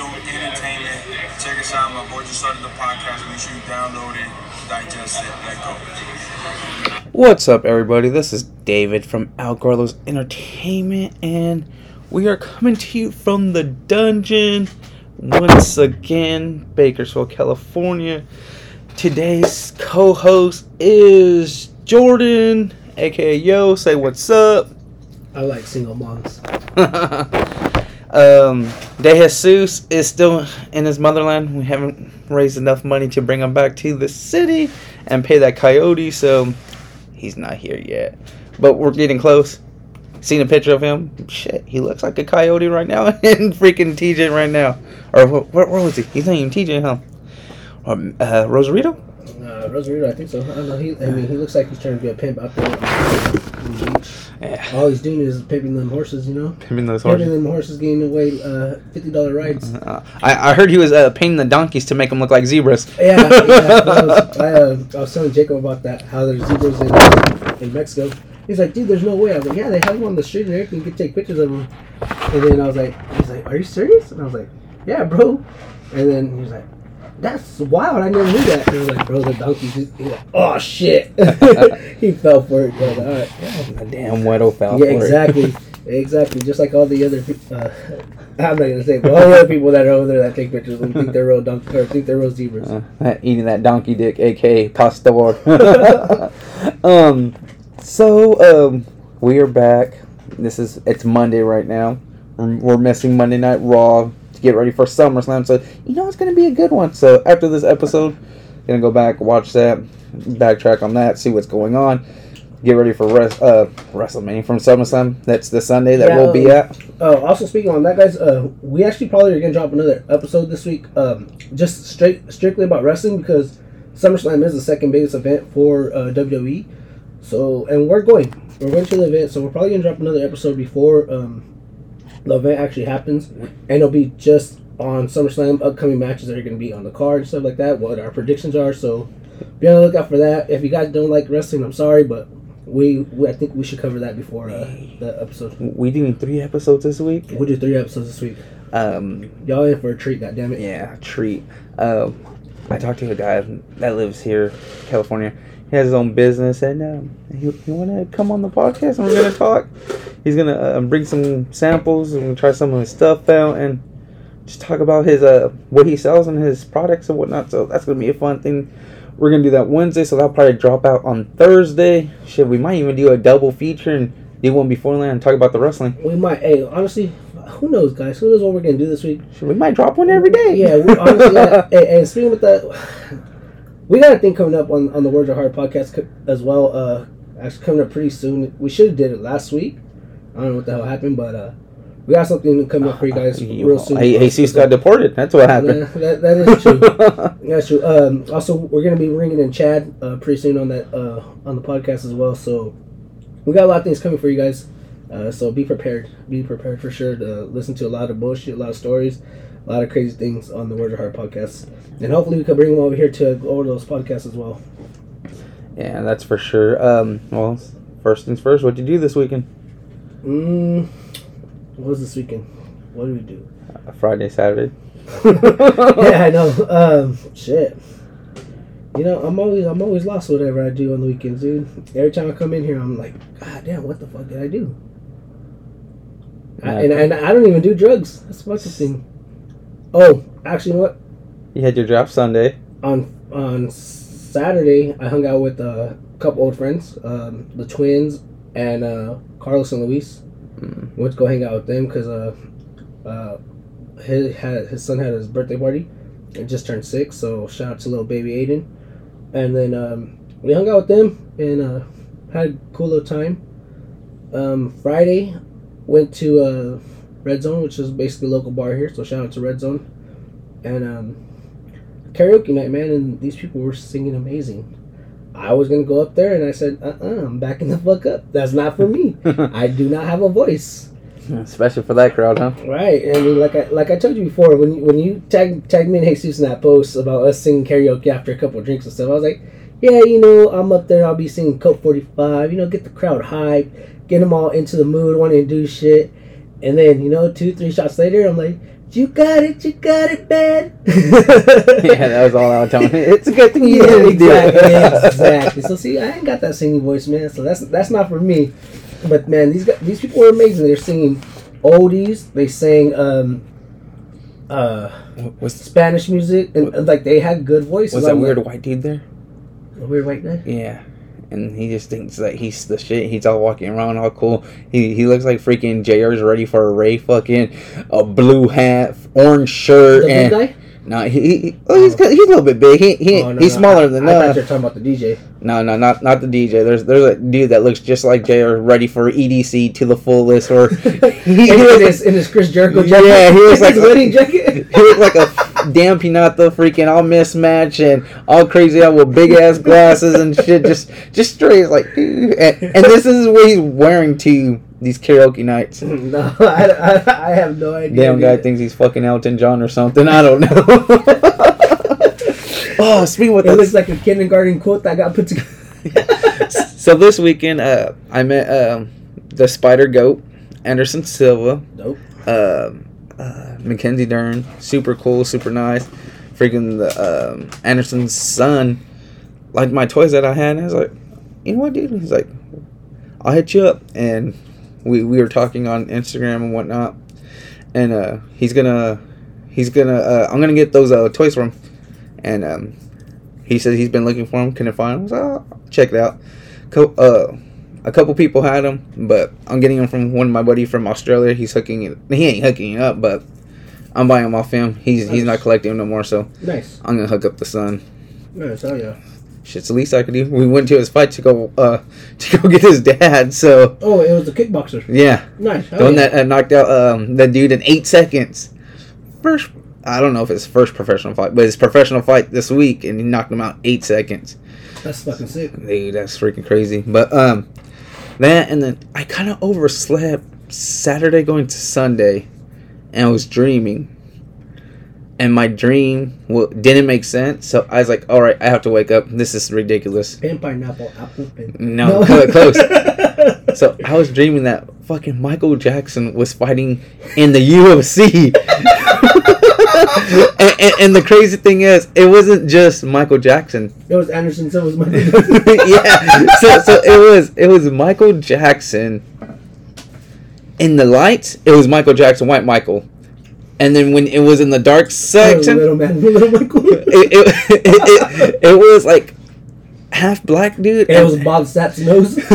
Entertainment. Check us out. My boy just started the podcast. Make sure you download it, digest it, let go. What's up, everybody? This is David from Algarlos Entertainment, and we are coming to you from the dungeon once again, Bakersfield, California. Today's co host is Jordan, aka Yo. Say what's up. I like single moms. um, De Jesus is still in his motherland. We haven't raised enough money to bring him back to the city and pay that coyote, so he's not here yet. But we're getting close. Seen a picture of him? Shit, he looks like a coyote right now and freaking TJ right now. Or where, where was he? He's not even TJ, huh? Uh, Rosarito? Uh, Rosarito, I think so. I don't know. He, I mean, he looks like he's trying to be a pimp out there. Yeah. All he's doing is pimping them horses, you know. Pimping those Pimping horses. them horses, getting away uh, fifty dollar rides. Uh, I, I heard he was uh, painting the donkeys to make them look like zebras. Yeah, yeah. I was, I, uh, I was telling Jacob about that. How there's zebras in, uh, in Mexico. He's like, dude, there's no way. I was like, yeah, they have them on the street and everything. You can take pictures of them. And then I was like, he's like, are you serious? And I was like, yeah, bro. And then he was like, that's wild. I never knew that. And I was like, bro, the donkeys. He's like, oh shit. he fell for it. Was like, all right. The damn Weddle fell Yeah, for it. exactly, exactly. Just like all the other, pe- uh, I'm not gonna say, but all the other people that are over there that take pictures and think they're real donkeys or think they're real zebras. Uh, eating that donkey dick, aka pastor. um, so um, we are back. This is it's Monday right now. We're, we're missing Monday Night Raw to get ready for SummerSlam. So you know it's gonna be a good one. So after this episode, gonna go back watch that, backtrack on that, see what's going on. Get ready for res- uh, WrestleMania from SummerSlam. That's the Sunday that Yeah, we'll be um, at. Uh, also speaking on that, guys, uh, we actually probably are gonna drop another episode this week, um, just straight strictly about wrestling because SummerSlam is the second biggest event for uh, WWE. So, and we're going, we're going to the event, so we're probably gonna drop another episode before um, the event actually happens, and it'll be just on SummerSlam, upcoming matches that are gonna be on the card and stuff like that. What our predictions are, so be on the lookout for that. If you guys don't like wrestling, I'm sorry, but we, we I think we should cover that before uh, the episode. We doing three episodes this week. We'll do three episodes this week. Um, Y'all in for a treat, goddammit. Yeah, treat. Um, I talked to a guy that lives here, California. He has his own business, and um, he, he want to come on the podcast, and we're gonna talk. He's gonna uh, bring some samples and try some of his stuff out, and just talk about his uh what he sells and his products and whatnot. So that's gonna be a fun thing. We're gonna do that Wednesday, so that'll probably drop out on Thursday. Shit, we might even do a double feature and do one before beforehand and talk about the wrestling. We might. Hey, honestly, who knows, guys? Who knows what we're gonna do this week? Shit, we might drop one every day. Yeah, we, honestly. yeah, and, and speaking with that, we got a thing coming up on on the Words of Heart podcast co- as well. Uh, actually coming up pretty soon. We should have did it last week. I don't know what the hell happened, but uh, we got something coming up for you guys real soon. Jesus got deported. That's what Yeah, happened. that, that is true. That's true. Um, also, we're gonna be bringing in Chad uh, pretty soon on that uh, on the podcast as well. So we got a lot of things coming for you guys. Uh, so be prepared. Be prepared for sure to listen to a lot of bullshit, a lot of stories, a lot of crazy things on the Word of Heart podcast. And hopefully we can bring them over here to go over those podcasts as well. Yeah, that's for sure. Um, well, first things first. What did you do this weekend? Mm, what was this weekend? What did we do? Uh, Friday, Saturday. yeah, I know. Um, shit. You know, I'm always I'm always lost whatever I do on the weekends, dude. Every time I come in here, I'm like, God damn, what the fuck did I do? I, and, and I don't even do drugs. That's the fucking thing. Oh, actually, you know what? You had your draft Sunday. On on Saturday, I hung out with a couple old friends, um, the twins and uh, Carlos and Luis. Mm. Went to go hang out with them because uh, uh, his had his son had his birthday party. It just turned six, so shout out to little baby Aiden. And then um, we hung out with them and uh, had a cool little time. Um, Friday, went to uh, Red Zone, which is basically a local bar here. So shout out to Red Zone. And um, karaoke night, man, and these people were singing amazing. I was gonna go up there, and I said, "Uh, uh-uh, I'm backing the fuck up. That's not for me. I do not have a voice." Especially for that crowd, huh? Right, I mean, like I like I told you before, when you, when you tag tag me and Jesus in that post about us singing karaoke after a couple of drinks and stuff, I was like, yeah, you know, I'm up there, I'll be singing Coke 45, you know, get the crowd hyped, get them all into the mood, wanting to do shit, And then, you know, two, three shots later, I'm like, you got it, you got it, man. yeah, that was all I was telling. It's a good thing you Yeah, didn't do it. exactly, exactly. So see, I ain't got that singing voice, man. So that's that's not for me. But man, these guys, these people are amazing. They're singing oldies. They sang um, uh, What's Spanish music, and, and, like they had good voices. was that I'm weird like, white dude there? a weird white guy? Yeah. And he just thinks that he's the shit. He's all walking around all cool. He he looks like freaking JR's ready for a Ray fucking a blue hat, orange shirt, The and guy? no, he, he oh, he's he's a little bit big. He, he Oh, no, he's no, smaller I, than I thought us. you were talking about the DJ. No, no, not not the DJ. There's there's a dude that looks just like JR, ready for EDC to the fullest. Or He in his in his Chris Jericho jacket. Yeah, he was like- his wedding jacket. he looked like a damn pinata, freaking all mismatched and all crazy out with big ass glasses and shit. Just just straight like. And, and this is what he's wearing to these karaoke nights. no, I, I, I have no idea. Damn guy thinks he's fucking Elton John or something. I don't know. oh, speaking with It looks like a kindergarten quote that got put together. so this weekend, uh, I met um, the Spider Goat, Anderson Silva, Nope. um, uh, Mackenzie Dern, super cool, super nice. Freaking the um, Anderson's son, like my toys that I had. And I was like, you know what, dude? He's like, I'll hit you up, and we we were talking on Instagram and whatnot, and uh, he's gonna he's gonna uh, I'm gonna get those uh, toys from him, and um, he said he's been looking for them, couldn't find them. So I'll check it out. Co- uh, a couple people had them, but I'm getting them from one of my buddy from Australia. He's hooking it. He ain't hooking it up, but I'm buying them off him. He's he's not collecting them no more, so Nice. I'm gonna hook up the son. Nice. Oh yeah. Shit's the least I could do. We went to his fight to go uh to go get his dad. So Oh, it was the kickboxer. yeah, Nice. the one that uh, knocked out um that dude in eight seconds. First, I don't know if it's first professional fight, but his professional fight this week, and he knocked him out eight seconds. That's fucking sick. Dude, that's freaking crazy. But um, that and then I kind of overslept Saturday going to Sunday, and I was dreaming. And my dream w- didn't make sense, so I was like, "All right, I have to wake up. This is ridiculous." Pen pineapple apple. No, close. close. So I was dreaming that fucking Michael Jackson was fighting in the UFC. and, and, and the crazy thing is, it wasn't just Michael Jackson. It was Anderson Silva's money. yeah. So so it was it was Michael Jackson. In the lights, it was Michael Jackson, White Michael, and then when it was in the dark section, little man, little Michael. it, it, it, it, it was like half black dude. It and- was Bob Sapp's nose. it,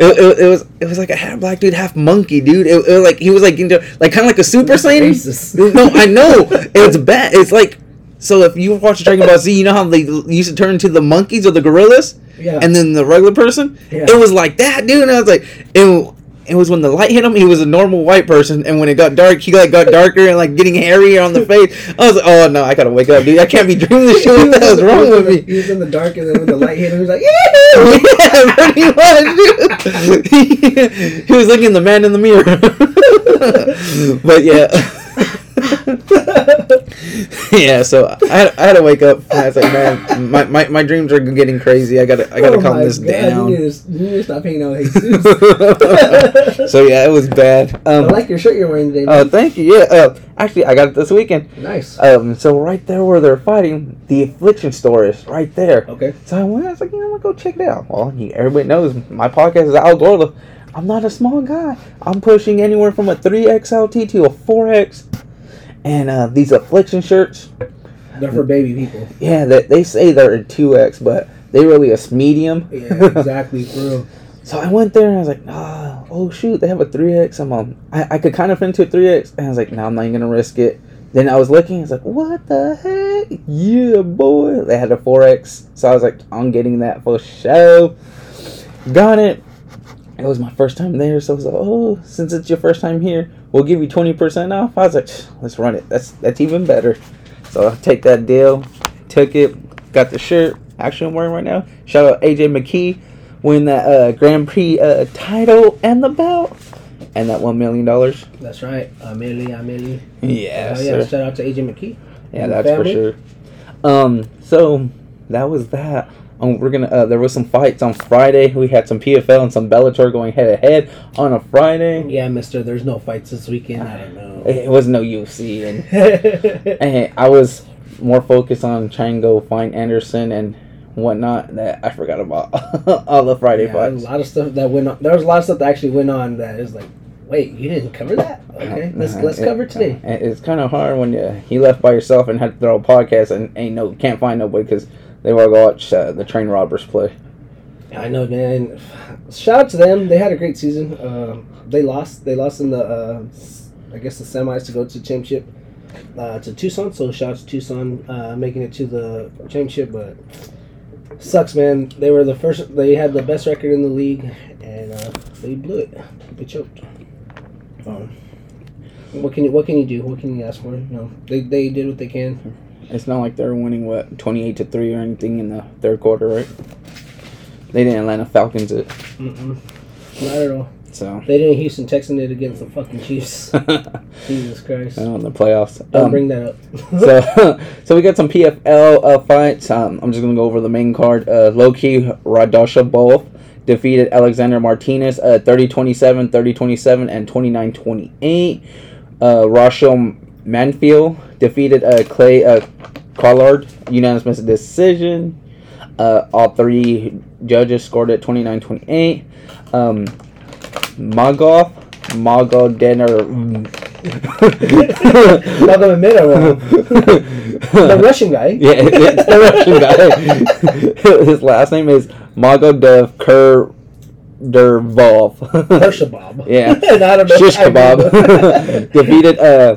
it, it was it was like a half black dude, half monkey dude. It, it was like he was like into like kind of like a super saiyan. No, I know it's bad. It's like so if you watch Dragon Ball Z, you know how they used to turn into the monkeys or the gorillas, Yeah. and then the regular person. Yeah. It was like that, dude. And I was like, it, it was when the light hit him, he was a normal white person, and when it got dark, he like got darker and like getting hairier on the face. I was like, oh no, I gotta wake up, dude. I can't be dreaming this shit. What the hell's wrong with me? He was in the dark, and then when the light hit him, he was like, "Yeah!" pretty much, dude. he was looking at the man in the mirror. but yeah. yeah, so I had, I had to wake up. And I was like, man, my, my, my dreams are getting crazy. I gotta I gotta Oh calm this God, You down. need, to, you need to stop hanging out with Jesus. so yeah, it was bad. I Um, like your shirt you're wearing today. oh, Man. thank you. Yeah, uh, actually, I got it this weekend. nice. Um, so right there where they're fighting, the affliction store is right there. Okay. So I went. I was like, you know what? Go check it out. Well, you, everybody knows my podcast is Al Gorla. I'm not a small guy. I'm pushing anywhere from a three XLT to a four X. And uh, these affliction shirts, They're for baby people. yeah, they, they say they're a two X, but they really a medium. Yeah, exactly. For. So I went there and I was like, ah, oh shoot, they have a 3X. I'm um, I, I could kind of fit into a 3X. And I was like, no, I'm not even going to risk it. Then I was looking, I was like, what the heck? Yeah, boy. They had a 4X. So I was like, I'm getting that for show. Got it. It was my first time there. So I was like, oh, since it's your first time here, we'll give you 20% off. I was like, let's run it. That's, that's even better. So I take that deal, took it, got the shirt. Actually, I'm wearing right now. Shout out AJ McKee win that uh, Grand Prix uh, title and the belt and that one million dollars. That's right. Amelie, Amelie. Yeah, Oh, yeah. Shout out to AJ McKee. Yeah, that's for sure. Um, so that was that. Um, we're gonna. Uh, there was some fights on Friday. We had some PFL and some Bellator going head to head on a Friday. Yeah, Mister. There's no fights this weekend. I don't know. It was no UFC, and, and I was more focused on trying to go find Anderson and whatnot. That I forgot about all the Friday Yeah, there's fights. a lot of stuff that went on. There was a lot of stuff that actually went on that is like, wait, you didn't cover that? Okay, let's let's It- cover today. it- It's kind of hard when you you left by yourself and had to throw a podcast and ain't no can't find nobody because they want to watch uh, the train robbers play. I know, man. Shout out to them. They had a great season. Uh, they lost. They lost in the, uh, I guess, the semis to go to the championship uh, to Tucson. So shout out to Tucson uh, making it to the championship. But sucks, man. They were the first. They had the best record in the league, and uh, they blew it. They choked. Um, what can you What can you do? What can you ask for? No, they they did what they can. It's not like they're winning what twenty eight to three or anything in the third quarter, right? They didn't Atlanta Falcons it, Mm-mm. Not at all. so They didn't Houston Texan it against the fucking Chiefs. Jesus Christ. in the playoffs. Don't Um, bring that up. so, so we got some PFL uh, fights. Um, I'm just gonna go over the main card. Uh, Loki Radosha both defeated Alexander Martinez uh, 30-27, 30-27, and 29-28. Uh, Rachel Manfield defeated uh, Clay uh, Collard unanimous decision. Uh, all three judges scored at 29-28. Um, Magov Magodener Magomedov. the Russian guy. Yeah, it- it's the Russian guy. His last name is Magodev. Yeah. And I don't know. Shish kebab. Defeated uh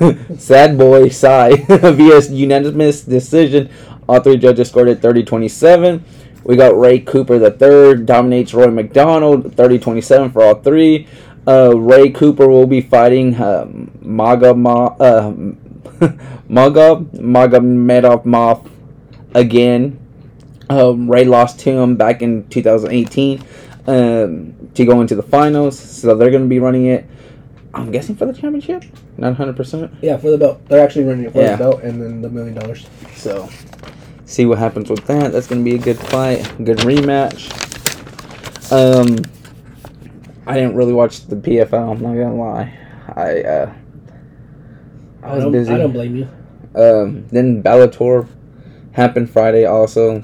Sad Boy Sai via unanimous decision. All three judges scored at 30-27. We got Ray Cooper the third dominates Rory MacDonald 30-27 for all three. Uh, Ray Cooper will be fighting um, Maga Ma, uh, Maga Magomedov again. Um, Ray lost to him back in 2018 um, to go into the finals, so they're going to be running it. I'm guessing for the championship, not 100. percent Yeah, for the belt. They're actually running it for Yeah. the belt and then the million dollars. So, see what happens with that. That's going to be a good fight, good rematch. Um, I didn't really watch the PFL. I'm not gonna lie. I uh, I was don't, busy. I don't blame you. Um, then Bellator happened Friday also.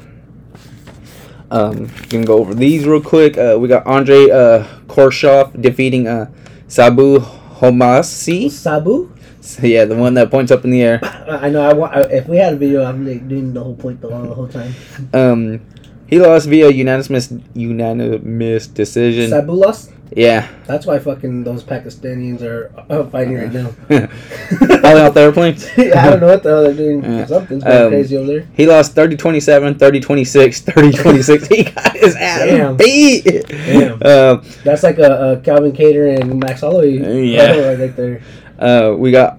Um, gonna go over these real quick. Uh, we got Andre uh, Koreshkov defeating uh, Sabu Homasi. Sabu? So, yeah, the one that points up in the air. I know. I, want. I if we had a video, I'm like doing the whole point the whole, the whole time. Um, he lost via unanimous unanimous decision. Sabu lost. Yeah. That's why fucking those Pakistanis are uh, fighting right now. All they off the airplanes. yeah, I don't know what the hell they're doing. Yeah. Something's going Um, crazy over there. He lost 30-27, 30-26, 30-26. he got his ass Damn. beat. Damn. Um, That's like a, a Calvin Kattar and Max Holloway. Yeah. right there. Uh, we got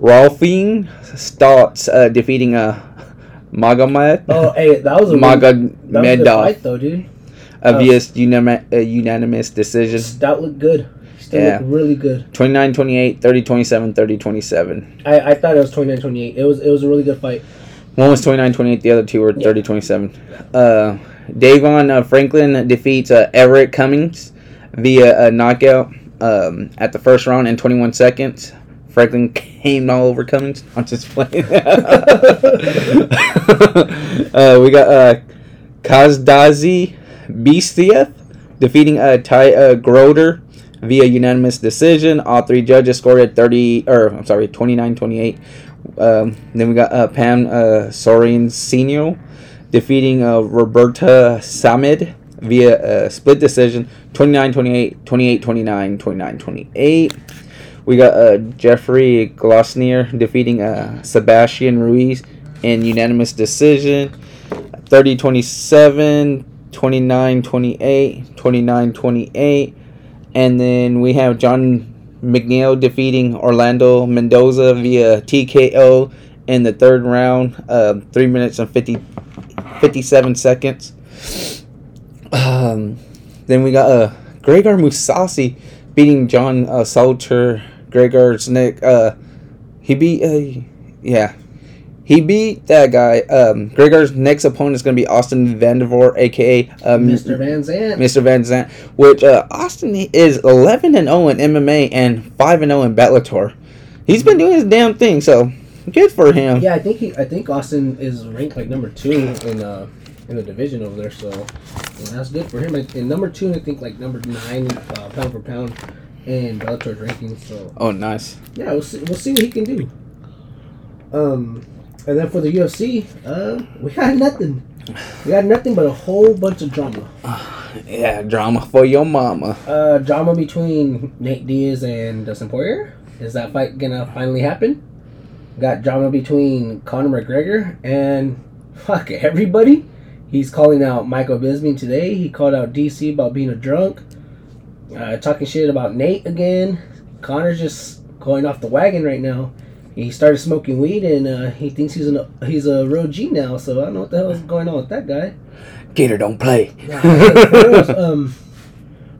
Raufeon Stots uh, defeating uh, Magomed Oh, hey, that was a really, that was a good Magomedov fight though, dude. Uh, via unanimous, uh, unanimous decision. Stout looked good. Still Yeah. looked really good. 29-28, 30-27, 30-27. I, I thought it was 29-28. It was it was a really good fight. One was 29-28, the other two were Yeah. 30-27. Uh, Davion uh, Franklin defeats uh, Eric Cummings via a knockout um, at the first round in 21 seconds. Franklin came all over Cummings. I'm just playing. uh, we got uh, Kazdazi Beastiev defeating uh, Ty uh, Groder via unanimous decision. All three judges scored at 30, or I'm sorry, 29-28. Um, then we got uh, Pam uh, Sorenson defeating uh, Roberta Samad via uh, split decision 29-28, 28-29, 29-28. We got uh, Jeffrey Glossner defeating uh, Sebastian Ruiz in unanimous decision 30-27, 29-28, 29-28. And then we have John McNeil defeating Orlando Mendoza via TKO in the third round, uh, 3 minutes and 50, 57 seconds. Um, then we got uh, Gegard Mousasi beating John uh, Salter. Gegard's Nick. Uh, he beat. Uh, yeah. He beat that guy. Um, Gegard's next opponent is going to be Austin Vanderford, aka um, Mr. Van Zant. Mr. Van Zant, which uh, Austin is 11 and 0 in MMA and 5 and 0 in Bellator. He's been doing his damn thing, so good for him. Yeah, I think he. I think Austin is ranked like number two in uh in the division over there. So yeah, that's good for him. And and number two, I think like number nine uh, pound for pound in Bellator's rankings. So Oh, nice. yeah, we'll see. We'll see what he can do. Um, and then for the UFC, uh, we got nothing. We got nothing but a whole bunch of drama. Yeah, drama for your mama. Uh, drama between Nate Diaz and Dustin Poirier. Is that fight gonna finally happen? Got drama between Conor McGregor and fuck everybody. He's calling out Michael Bisping today. He called out DC about being a drunk. Uh, talking shit about Nate again. Conor's just going off the wagon right now. He started smoking weed and uh, he thinks he's an he's a real G now. So I don't know what the hell is going on with that guy. Gator don't play. Yeah, um,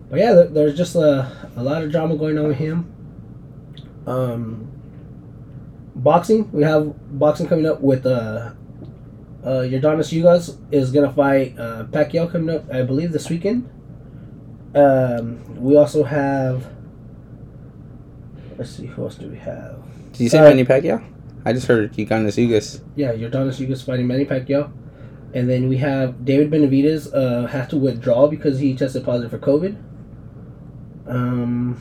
but yeah, there, there's just a, a lot of drama going on with him. Um, boxing, we have boxing coming up with uh, uh, Yordanis Ugas is gonna fight uh, Pacquiao coming up, I believe, this weekend. Um, we also have. Let's see, who else do we have? Did you say Uh, Manny Pacquiao? I just heard you got Ugas. Yeah, Yordanis Ugas fighting Manny Pacquiao. And then we have David Benavidez uh, has to withdraw because he tested positive for COVID. Um,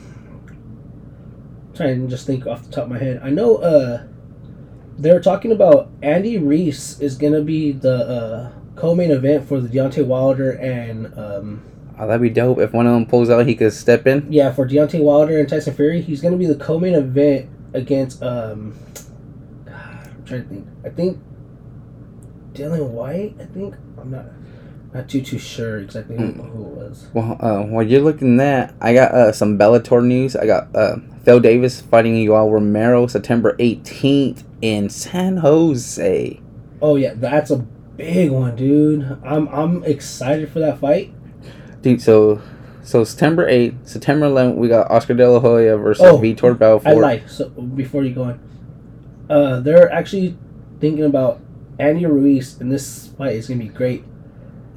trying to just think off the top of my head. I know uh, they're talking about Andy Ruiz is gonna be the uh, co-main event for the Deontay Wilder and um, Oh, that'd be dope. If one of them pulls out, he could step in. yeah for Deontay Wilder and Tyson Fury. He's gonna be the co-main event against um, I'm trying to think. I think Dillian Whyte. I think I'm not not too too sure exactly who, Hmm. who it was. Well, uh, while you're looking that, I got uh, some Bellator news. I got uh, Phil Davis fighting Yoel Romero September 18th in San Jose. Oh yeah, that's a big one, dude. I'm I'm excited for that fight. Dude, so so September 8th, September 11th, we got Oscar De La Hoya versus Oh, Vitor Belfort. I lied. So before you go on, uh, they're actually thinking about Andy Ruiz, and this fight is gonna be great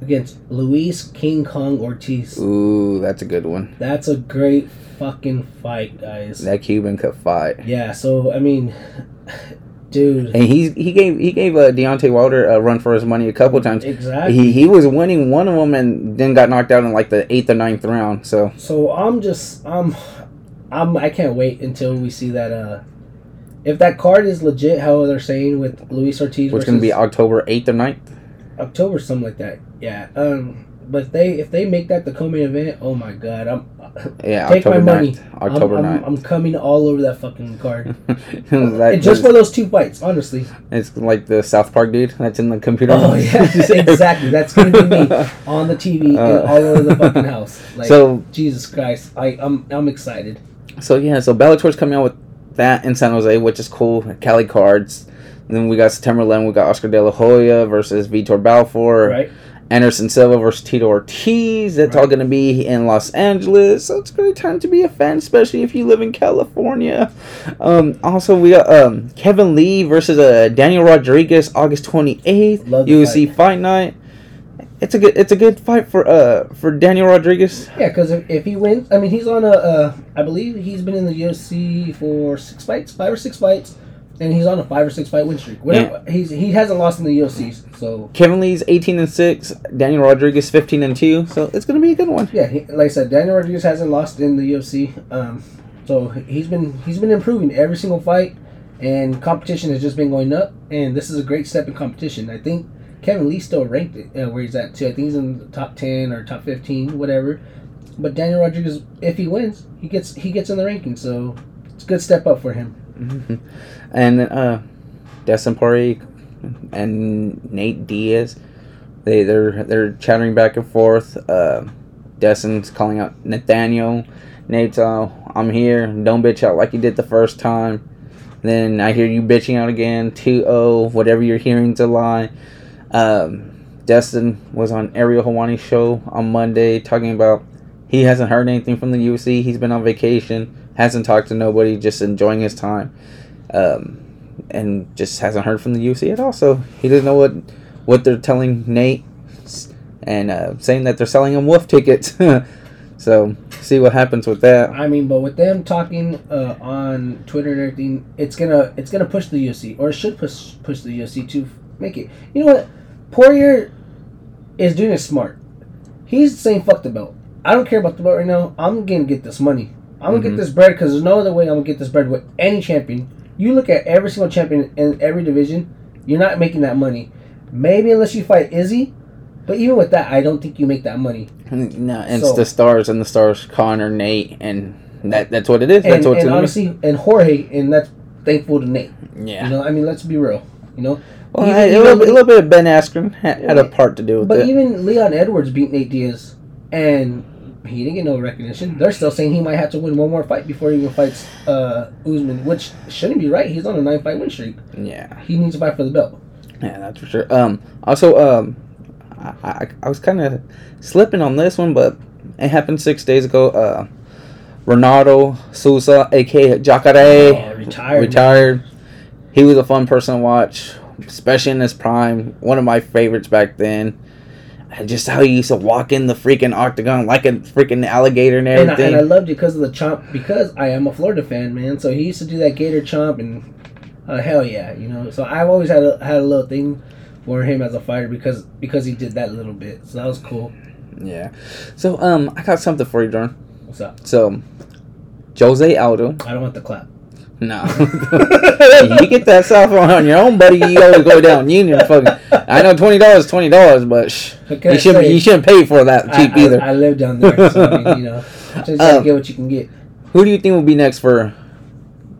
against Luis King Kong Ortiz. Ooh, that's a good one. That's a great fucking fight, guys. That Cuban could fight. Yeah. So I mean, dude. And he's he gave he gave uh, Deontay Wilder a run for his money a couple times. Exactly. He he was winning one of them and then got knocked out in like the eighth or ninth round. So So I'm just I'm I'm I can't wait until we see that uh if that card is legit how they're saying with Luis Ortiz which going to be October eighth or 9th. October something like that. Yeah. Um but if they if they make that the co-main event, oh my god, I'm Yeah, Take my October money. October I'm, I'm, 9th. I'm coming all over that fucking card. That just is- for those two fights, honestly. it's like the South Park dude that's in the computer. Oh yeah, exactly. That's gonna be me on the TV Uh, and all over the fucking house. Like so Jesus Christ, I I'm I'm excited. so yeah, so Bellator's coming out with that in San Jose, which is cool. Cali cards. And then we got September 11th. We got Oscar De La Hoya versus Vitor Belfort. Right? Anderson Silva versus Tito Ortiz. That's all going to be in Los Angeles. So it's a great time to be a fan, especially if you live in California. Um, also, we got um, Kevin Lee versus uh, Daniel Rodriguez August 28th. Love the UFC fight. fight. Night. It's a good it's a good fight for uh for Daniel Rodriguez. Yeah, because if, if he wins, I mean, he's on a, uh, I believe he's been in the UFC for six fights, five or six fights, and he's on a five or six fight win streak. Whatever, he's he hasn't lost in the UFC, so Kevin Lee's 18 and 6, Daniel Rodriguez 15 and 2. So it's going to be a good one. yeah, he, like I said, Daniel Rodriguez hasn't lost in the UFC, um, so he's been he's been improving every single fight, and competition has just been going up, and this is a great step in competition. I think Kevin Lee's still ranked uh, where he's at too. I think he's in the top ten or top fifteen, whatever. But Daniel Rodriguez, if he wins, he gets he gets in the ranking, so it's a good step up for him. And uh, Poirier and Nate Diaz, they they're they're chattering back and forth. Uh, Dustin's calling out Nathaniel. Nate's, I'm here. Don't bitch out like you did the first time. Then I hear you bitching out again. 2-0. Whatever you're hearing's a lie. Um, Dustin was on Ariel Helwani's show on Monday talking about he hasn't heard anything from the UFC. He's been on vacation, hasn't talked to nobody, just enjoying his time. Um, and just hasn't heard from the UFC at all. So he doesn't know what what they're telling Nate, and uh, saying that they're selling him wolf tickets. so see what happens with that. I mean, but with them talking uh, on Twitter and everything, it's gonna it's gonna push the UFC, or it should push push the UFC to make it. You know what? Poirier is doing it smart. He's saying fuck the belt. I don't care about the belt right now. I'm gonna get this money. I'm gonna Mhm. get this bread because there's no other way I'm gonna get this bread with any champion. You look at every single champion in every division, you're not making that money. Maybe unless you fight Izzy, but even with that, I don't think you make that money. No, it's So- the stars and the stars, Connor, Nate, and that that's what it is. And, That's what's and honestly, and Jorge, and that's thankful to Nate. Yeah. You know, I mean, let's be real. You know, well, even- I- a, little, bit- a little bit of Ben Askren had, had a part to do with but it. even Leon Edwards beat Nate Diaz, and he didn't get no recognition. They're still saying he might have to win one more fight before he even fights uh, Usman, which shouldn't be right. He's on a nine fight win streak. yeah. He needs to fight for the belt. Yeah, that's for sure. Um, also, um, I, I, I was kind of slipping on this one, but it happened six days ago. Uh, Ronaldo Sousa, aka Jacare, Oh, retired. retired. He was a fun person to watch, especially in his prime. One of my favorites back then. Just how he used to walk in the freaking octagon like a freaking alligator and And I, everything. and I loved it because of the chomp. Because I am a Florida fan, man. So he used to do that Gator chomp, and uh, hell yeah, you know. So I've always had a had a little thing for him as a fighter because because he did that little bit. So that was cool. yeah. So um, I got something for you, Jordan. What's up? So, Jose Aldo. I don't want the clap. No. you get that stuff on your own, buddy. You always go down Union. Fucking. I know twenty dollars, twenty dollars, but shh, What can I you shouldn't. say? You shouldn't pay for that I, cheap either. I, I live down there, so I mean, you know, just gotta Um, get what you can get. Who do you think will be next for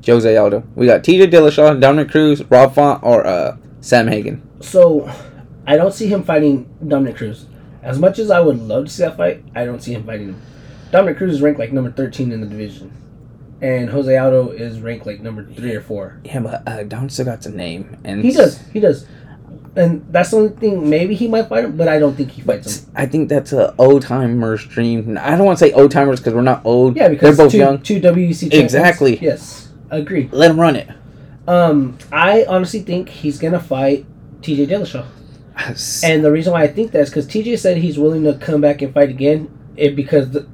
Jose Aldo? We got T.J. Dillashaw, Dominic Cruz, Rob Font, or uh, Sandhagen. So, I don't see him fighting Dominic Cruz. As much as I would love to see that fight, I don't see him fighting him. Dominic Cruz is ranked like number 13 in the division. And Jose Aldo is ranked like number 3 or 4. Yeah, but uh, Dom still got a name, and He does. He does. And that's the only thing. Maybe he might fight him, but I don't think he fights him. I think that's a old timers dream. I don't want to say old timers because we're not old. Yeah, because they're both two, young. two WEC champions. Exactly. Yes, agree. Let him run it. Um, I honestly think he's gonna fight TJ Dillashaw. And the reason why I think that is because TJ said he's willing to come back and fight again, it because the,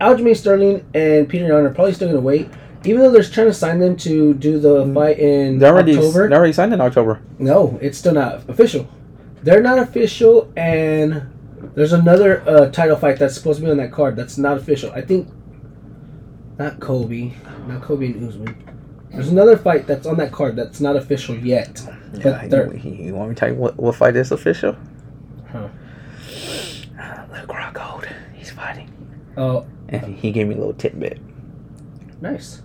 Aljamain Sterling and Petr Yan are probably still gonna wait, even though they're trying to sign them to do the fight in They're already, October. they're already signed in October. No, it's still not official. They're not official, and there's another uh, title fight that's supposed to be on that card that's not official. I think not Colby, not Colby and Usman. There's another fight that's on that card that's not official yet. Yeah, you, you want me to tell you what, what fight is official? Huh. Uh, Luke Rockhold. He's fighting. Oh, And he gave me a little tidbit. nice.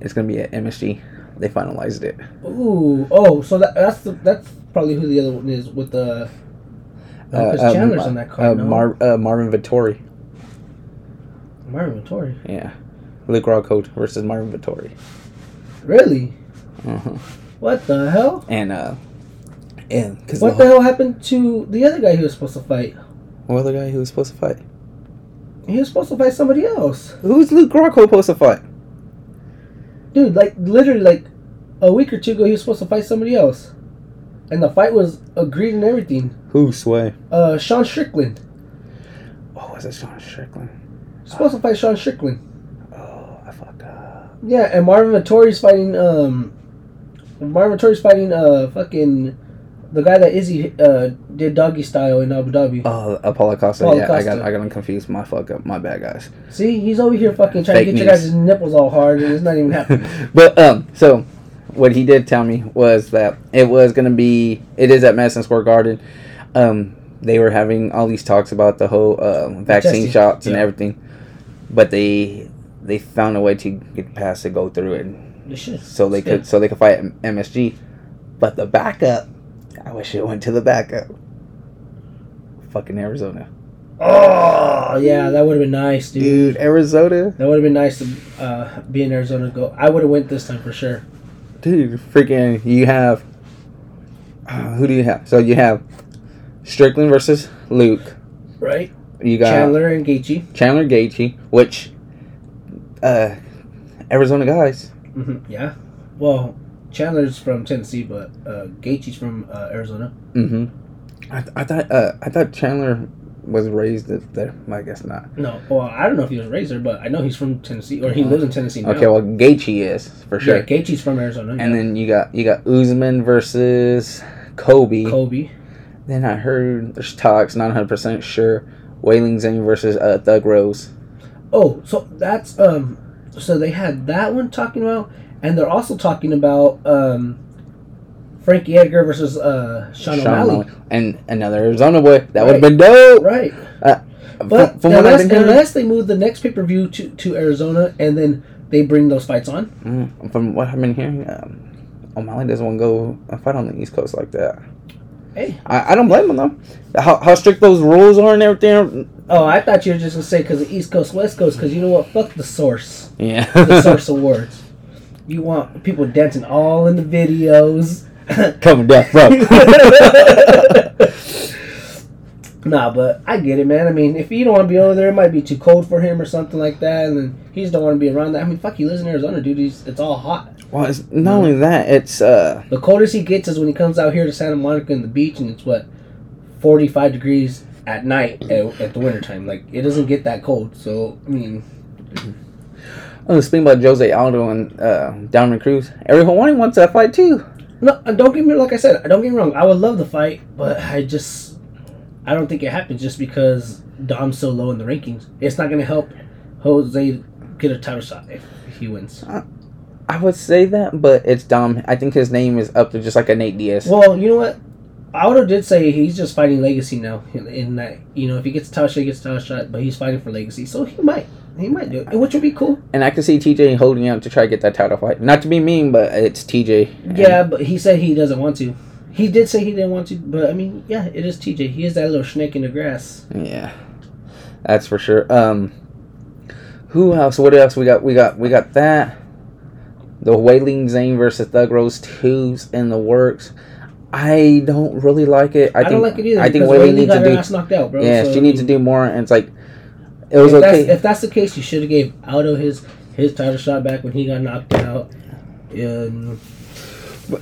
It's gonna be at MSG. They finalized it. Ooh, oh, so that, that's the, that's probably who the other one is with the. Because um, Chandler's on that card. Uh, no? Mar- uh, Marvin Vittori. Marvin Vittori. Yeah. Luke Rockhold versus Marvin Vittori. Really? Uh-huh. What the hell? And uh, and because What the hell happened to the other guy who was supposed to fight? what other guy who was supposed to fight? He was supposed to fight somebody else. Who's Luke Rockhold supposed to fight? Dude, like literally like a week or two ago he was supposed to fight somebody else. And the fight was agreed and everything. Who sway? Uh Sean Strickland. Oh, was it Sean Strickland? Supposed to fight Sean Strickland. Oh, I fucked up. Yeah, and Marvin Vittori's fighting um Marvin Vittori's fighting uh fucking the guy that Izzy uh did doggy style in Abu Dhabi. Oh, Paulo Costa. Paulo yeah, I got I got him confused. My fuck up. My bad, guys. See, he's over here fucking trying Fake to get your guys' nipples all hard and it's not even happening. but um, so what he did tell me was that it was gonna be. It is at Madison Square Garden. Um, they were having all these talks about the whole uh, vaccine testing, shots and yeah. everything, but they they found a way to get past to go through it, They so they could so they could fight MSG. But the backup, I wish it went to the backup. Fucking Arizona, Oh yeah, that would have been nice, dude. dude. Arizona, That would have been nice to uh, be in Arizona. Go. I would have went this time for sure. dude. Freaking, you have. Uh, who do you have? So you have Strickland versus Luke. Right? You got Chandler and Gaethje. Chandler Gaethje, which uh, Arizona guys. hmm Yeah. Well, Chandler's from Tennessee, but uh, Gaethje's from uh, Arizona. Mm-hmm. I, th- I thought uh, I thought Chandler was raised there. I guess not. No, well, I don't know if he was raised there, but I know he's from Tennessee, or he lives in Tennessee now. Okay, well Gaethje is for sure. yeah, Gaethje's from Arizona. and yeah. then you got you got Usman versus Colby. Colby. Then I heard there's talks, not 100 percent sure. Weili Zhang versus uh, Thug Rose. Oh, so that's um, so they had that one talking about, and they're also talking about um, Frankie Edgar versus uh Sean, Sean O'Malley. O'Malley. and another Arizona boy. That would have been dope. Right, From, but from I've unless, unless they move the next pay per view to to Arizona, and then they bring those fights on. Mm, from what I've been hearing, um, O'Malley doesn't want to go and fight on the East Coast like that. Hey, I, I don't blame him though. How, how strict those rules are and everything. oh, I thought you were just gonna say because the East Coast, West Coast, because you know what? Fuck the source, Yeah. the source awards. You want people dancing all in the videos. Coming down from. Nah, but I get it, man. I mean, if you don't want to be over there, it might be too cold for him or something like that, and then he just don't want to be around that. I mean, fuck, he lives in Arizona, dude. He's, it's all hot. well, it's not only that. It's uh. The coldest he gets is when he comes out here to Santa Monica and the beach, and it's what, forty five degrees at night at, at the wintertime. Like it doesn't get that cold. So I mean, Oh, speaking about Jose Aldo and uh, Dominic Cruz, everyone wants that fight too. no, don't get me like I said. Don't get me wrong. I would love the fight, but I just, I don't think it happens just because Dom's so low in the rankings. It's not gonna help Jose get a title shot if he wins. I would say that, but it's Dom. I think his name is up to just like a Nate Diaz. Well, you know what? Aldo did say he's just fighting legacy now. In, in that, you know, if he gets a title shot, he gets a title shot, but he's fighting for legacy, so he might, he might do it, which would be cool. and I can see TJ holding out to try to get that title fight. Not to be mean, but it's TJ. Yeah, but he said he doesn't want to. He did say he didn't want to, but I mean, yeah, it is TJ. He is that little snake in the grass. Yeah, that's for sure. Um, who else? What else we got? We got we got that. The Weili Zhang versus Thug Rose twos in the works. I don't really like it. I, I, think don't like it either. I think Weili needs to do. knocked out, bro. yeah, so, she needs to do more. And it's like it was if okay. That's, if that's the case, you should have gave Aldo his his title shot back when he got knocked out. And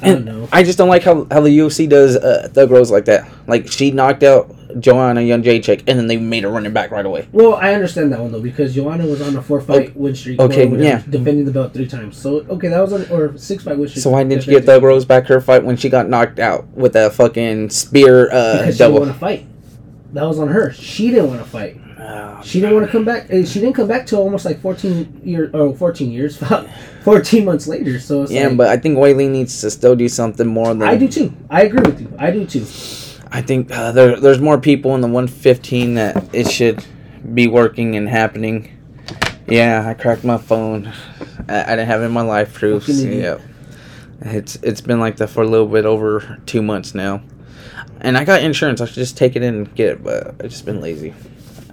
I don't know. I just don't like how, how the UFC does uh, Thug Rose like that. Like she knocked out Joanna Jędrzejczyk, and then they made her running back right away. Well, I understand that one though because Joanna was on a four fight win streak. okay, yeah. defending the belt three times. So okay, that was on or six fight win streak. So why didn't you get Thug Rose back her fight when she got knocked out with that fucking spear uh, Because she didn't want to fight. That was on her. She didn't want to fight. Oh, She didn't want to come back. She didn't come back till almost like fourteen years or fourteen years, fourteen months later. So it's yeah, like, but I think Weili needs to still do something more than I do too. I agree with you. I do too. I think uh, there, there's more people in the 115 that it should be working and happening. Yeah, I cracked my phone. I, I didn't have it in my life proofs. Fucking idiot. Yeah, it's it's been like that for a little bit over two months now, and I got insurance. I should just take it in and get it, but I've just been lazy.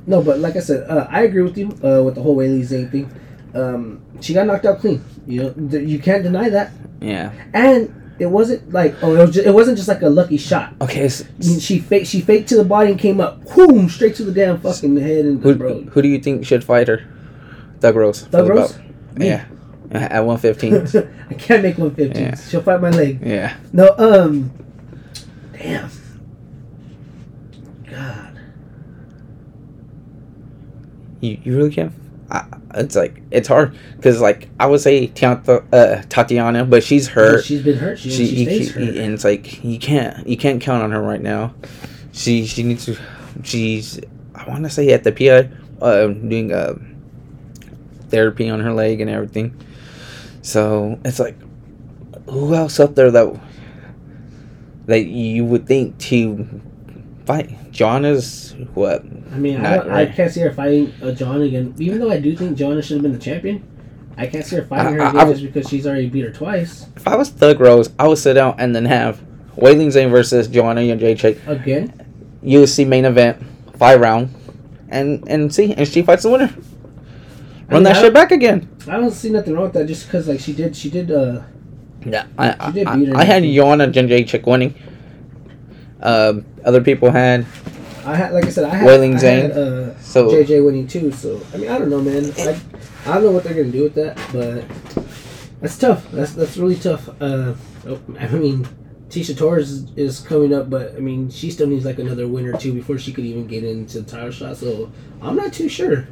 No, but like I said, uh, I agree with you uh, with the whole Weili Zhang thing. Um, she got knocked out clean. You know, th- you can't deny that. Yeah. And it wasn't like oh, it was. Just, it wasn't just like a lucky shot. Okay. So, she faked. She faked to the body and came up, whoom, straight to the damn fucking head and who bro. who do you think should fight her? Thug Rose. Thug Rose? Yeah. At 115. I can't make one fifteen. Yeah. She'll fight my leg. yeah. No, um, damn. God, You, you really can. I, it's like it's hard because like I would say Tianta, uh, Tatiana, but she's hurt. she's been hurt. She, she, she you stays ca- hurt. and it's like you can't you can't count on her right now. She she needs to. She's I want to say at the PI uh, doing uh, therapy on her leg and everything. So it's like who else up there that that you would think to fight? John is what? I mean, I, Not don't, I can't see her fighting uh, John again. Even though I do think Joanna should have been the champion, I can't see her fighting her I- I- again I- just because she's already beat her twice. If I was Thug Rose, I would sit down and then have Weili Zhang versus Joanna Jacek Again, UFC main event, five round, and and see, and she fights the winner. Run mean, that I shit back again. I don't see nothing wrong with that. Just because like she did, she did. uh Yeah, I I, I, her I had Joanna Jacek winning. Um, other people had I had, like I said, I had, Wailing I Zane. had uh, so JJ winning too. So I mean, I don't know, man. I, I don't know what they're gonna do with that, but That's tough. That's that's really tough. Uh, oh, I mean, Tecia Torres is, is coming up, but I mean, she still needs like another win or two before she could even get into the title shot. So I'm not too sure.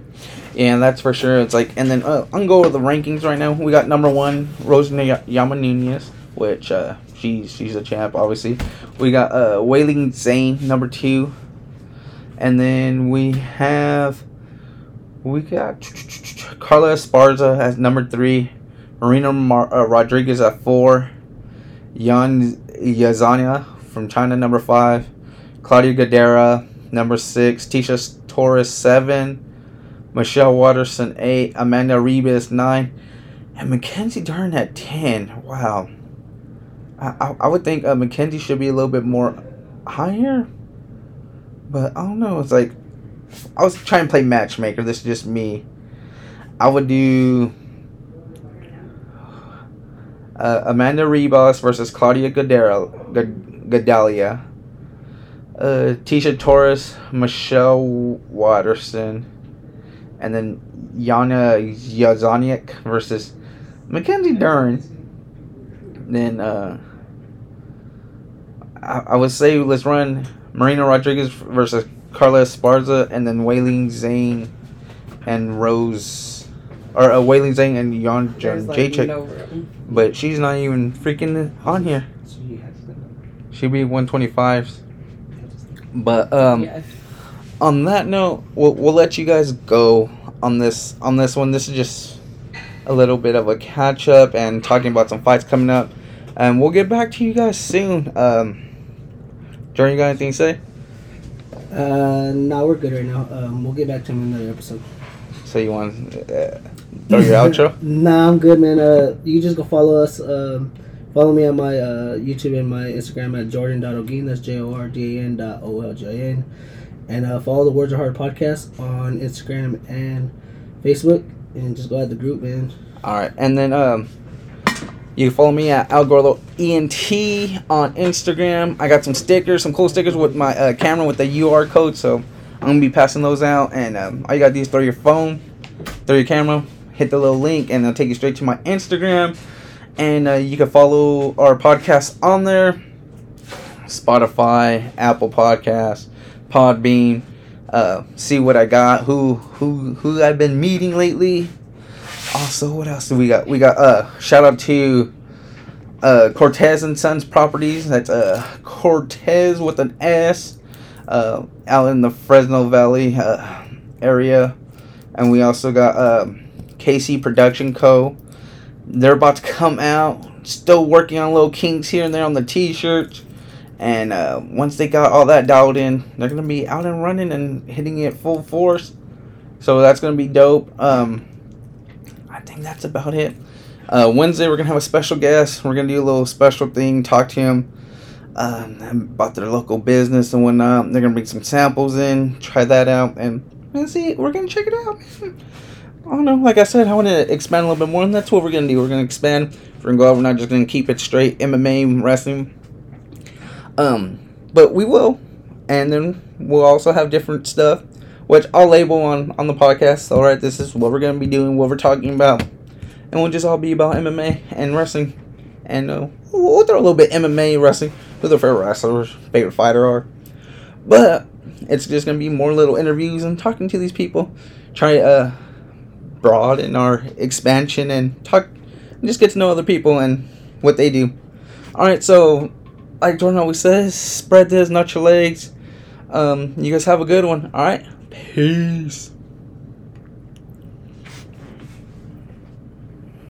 Yeah, that's for sure. It's like, and then uh, I'm gonna go with the rankings right now. We got number one, Rose Namajunas, which uh, she's she's a champ, obviously. We got uh, Weili Zhang, number two, and then we have we got Carla Esparza as number three, Marina Mar- uh, Rodriguez at four, Yan Xiaonan from China number five, Claudia Gadera number six, Tecia Torres seven. Michelle Waterson eight, Amanda Ribas, nine, and Mackenzie Dern at ten. Wow. I, I, would think uh, Mackenzie should be a little bit more higher, but I don't know. It's like I was trying to play matchmaker. This is just me. I would do uh, Amanda Ribas versus Claudia Gadera, Gadelha. Uh, Tecia Torres, Michelle Waterson and then Yana Yazaniak versus Mackenzie Dern. Then uh, I, I would say let's run Marina Rodriguez versus Carla Esparza, and then Weili Zhang and Rose, or uh, Weili Zhang and Yon Jacek. No but she's not even freaking on here. She'll be 125s. But um. Yes on that note, we'll, we'll let you guys go on this on this one. This is just a little bit of a catch up and talking about some fights coming up, and we'll get back to you guys soon. Um, Jordan, you got anything to say? Uh, no, we're good right now. Um, we'll get back to him in another episode. So you want uh, throw your outro? Nah, I'm good, man. Uh, you just go follow us. Um, follow me on my uh, YouTube and my Instagram at jordan.oljan. That's J O R D A N dot O L J A N. And uh, follow the Words of Heart podcast on Instagram and Facebook. And just go add the group, man. All right. And then um, you can follow me at Al Gordo ENT on Instagram. I got some stickers, some cool stickers with my uh, camera with the QR code. So I'm to be passing those out. And um, all you got to do is throw your phone, throw your camera, hit the little link, and it'll take you straight to my Instagram. And uh, you can follow our podcast on there Spotify, Apple Podcasts, Podbean, uh, see what I got, who who who I've been meeting lately. Also, what else do we got? We got uh shout out to uh Cortez and Sons Properties. That's uh Cortez with an S. Uh, out in the Fresno Valley uh, area, and we also got uh, KC Production Co. They're about to come out. Still working on little kinks here and there on the T-shirts. And uh, once they got all that dialed in, they're gonna be out and running and hitting it full force. So that's gonna be dope. Um, think that's about it. Uh, Wednesday we're gonna have a special guest. We're gonna do a little special thing, talk to him uh, about their local business and whatnot. They're gonna bring some samples in, try that out, and, and see. We're gonna check it out. I don't know. Like I said, I want to expand a little bit more, and that's what we're gonna do. We're gonna expand. We're gonna go over. We're not just gonna keep it straight MMA wrestling. Um, but we will, and then we'll also have different stuff, which I'll label on on the podcast. All right, this is what we're gonna be doing, what we're talking about, and we'll just all be about MMA and wrestling, and uh, we'll throw a little bit MMA wrestling. Who their favorite wrestlers, favorite fighter are, but it's just gonna be more little interviews and talking to these people, try to uh, broaden our expansion and talk, and just get to know other people and what they do. All right, so like Jordan always says, spread this, not your legs. Um, you guys have a good one. All right. Peace.